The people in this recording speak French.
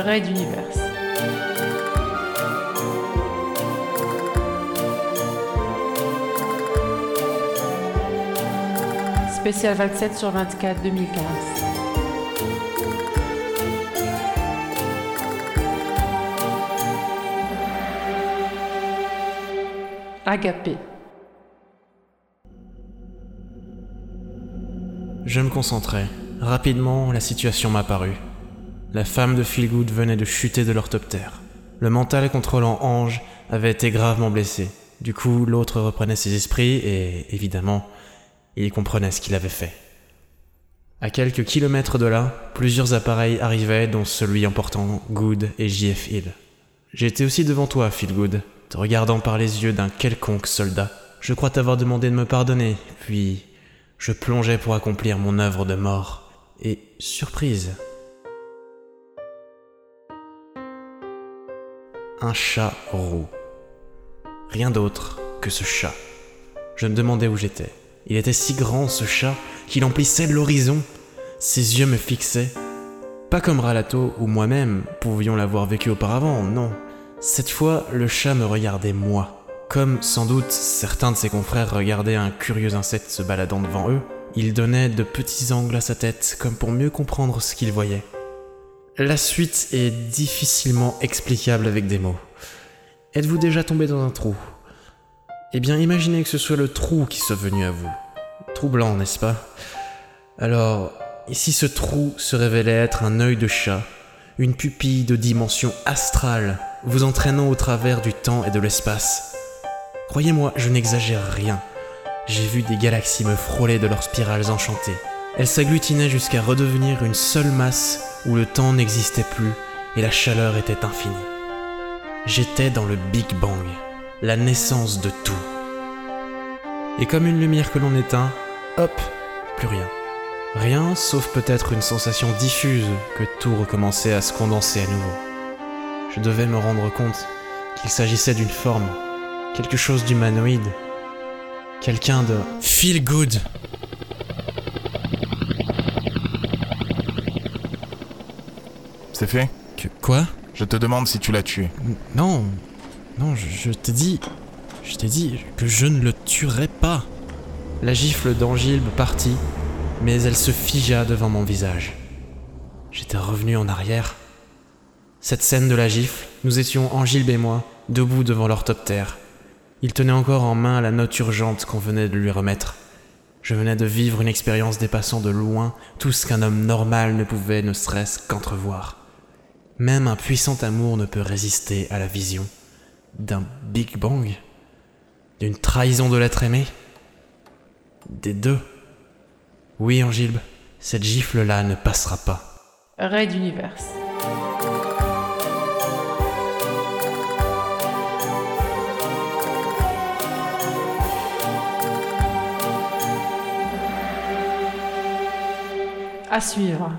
Raid d'univers. Spécial 27 sur 24 2015. Agapé. Je me concentrais. Rapidement, la situation m'apparut. La femme de Philgood venait de chuter de l'orthoptère. Le mental contrôlant Ange avait été gravement blessé. Du coup, l'autre reprenait ses esprits et, évidemment, il comprenait ce qu'il avait fait. À quelques kilomètres de là, plusieurs appareils arrivaient, dont celui emportant Good et JF Hill. J'étais aussi devant toi, Philgood, te regardant par les yeux d'un quelconque soldat. Je crois t'avoir demandé de me pardonner, puis je plongeais pour accomplir mon œuvre de mort. Et surprise. Un chat roux. Rien d'autre que ce chat. Je me demandais où j'étais. Il était si grand, ce chat, qu'il emplissait l'horizon. Ses yeux me fixaient. Pas comme Ralato ou moi-même pouvions l'avoir vécu auparavant, non. Cette fois, le chat me regardait moi. Comme sans doute certains de ses confrères regardaient un curieux insecte se baladant devant eux, il donnait de petits angles à sa tête comme pour mieux comprendre ce qu'il voyait. La suite est difficilement explicable avec des mots. Êtes-vous déjà tombé dans un trou? Eh bien, imaginez que ce soit le trou qui soit venu à vous. Troublant, n'est-ce pas? Alors, si ce trou se révélait être un œil de chat, une pupille de dimension astrale, vous entraînant au travers du temps et de l'espace, croyez-moi, je n'exagère rien. J'ai vu des galaxies me frôler de leurs spirales enchantées. Elles s'agglutinaient jusqu'à redevenir une seule masse où le temps n'existait plus et la chaleur était infinie. J'étais dans le Big Bang la naissance de tout. Et comme une lumière que l'on éteint, hop, plus rien. Rien sauf peut-être une sensation diffuse que tout recommençait à se condenser à nouveau. Je devais me rendre compte qu'il s'agissait d'une forme, quelque chose d'humanoïde, quelqu'un de feel good. C'est fait Que quoi Je te demande si tu l'as tué. Non, non, je, t'ai dit. Je t'ai dit que je ne le tuerais pas. La gifle d'Angilbe partit, mais elle se figea devant mon visage. J'étais revenu en arrière. Cette scène de la gifle, nous étions Angilbe et moi, debout devant l'orthoptère. Il tenait encore en main la note urgente qu'on venait de lui remettre. Je venais de vivre une expérience dépassant de loin tout ce qu'un homme normal ne pouvait ne serait-ce qu'entrevoir. Même un puissant amour ne peut résister à la vision d'un Big Bang D'une trahison de l'être aimé Des deux Oui, Angilbe, cette gifle-là ne passera pas. Raid d'univers. À suivre.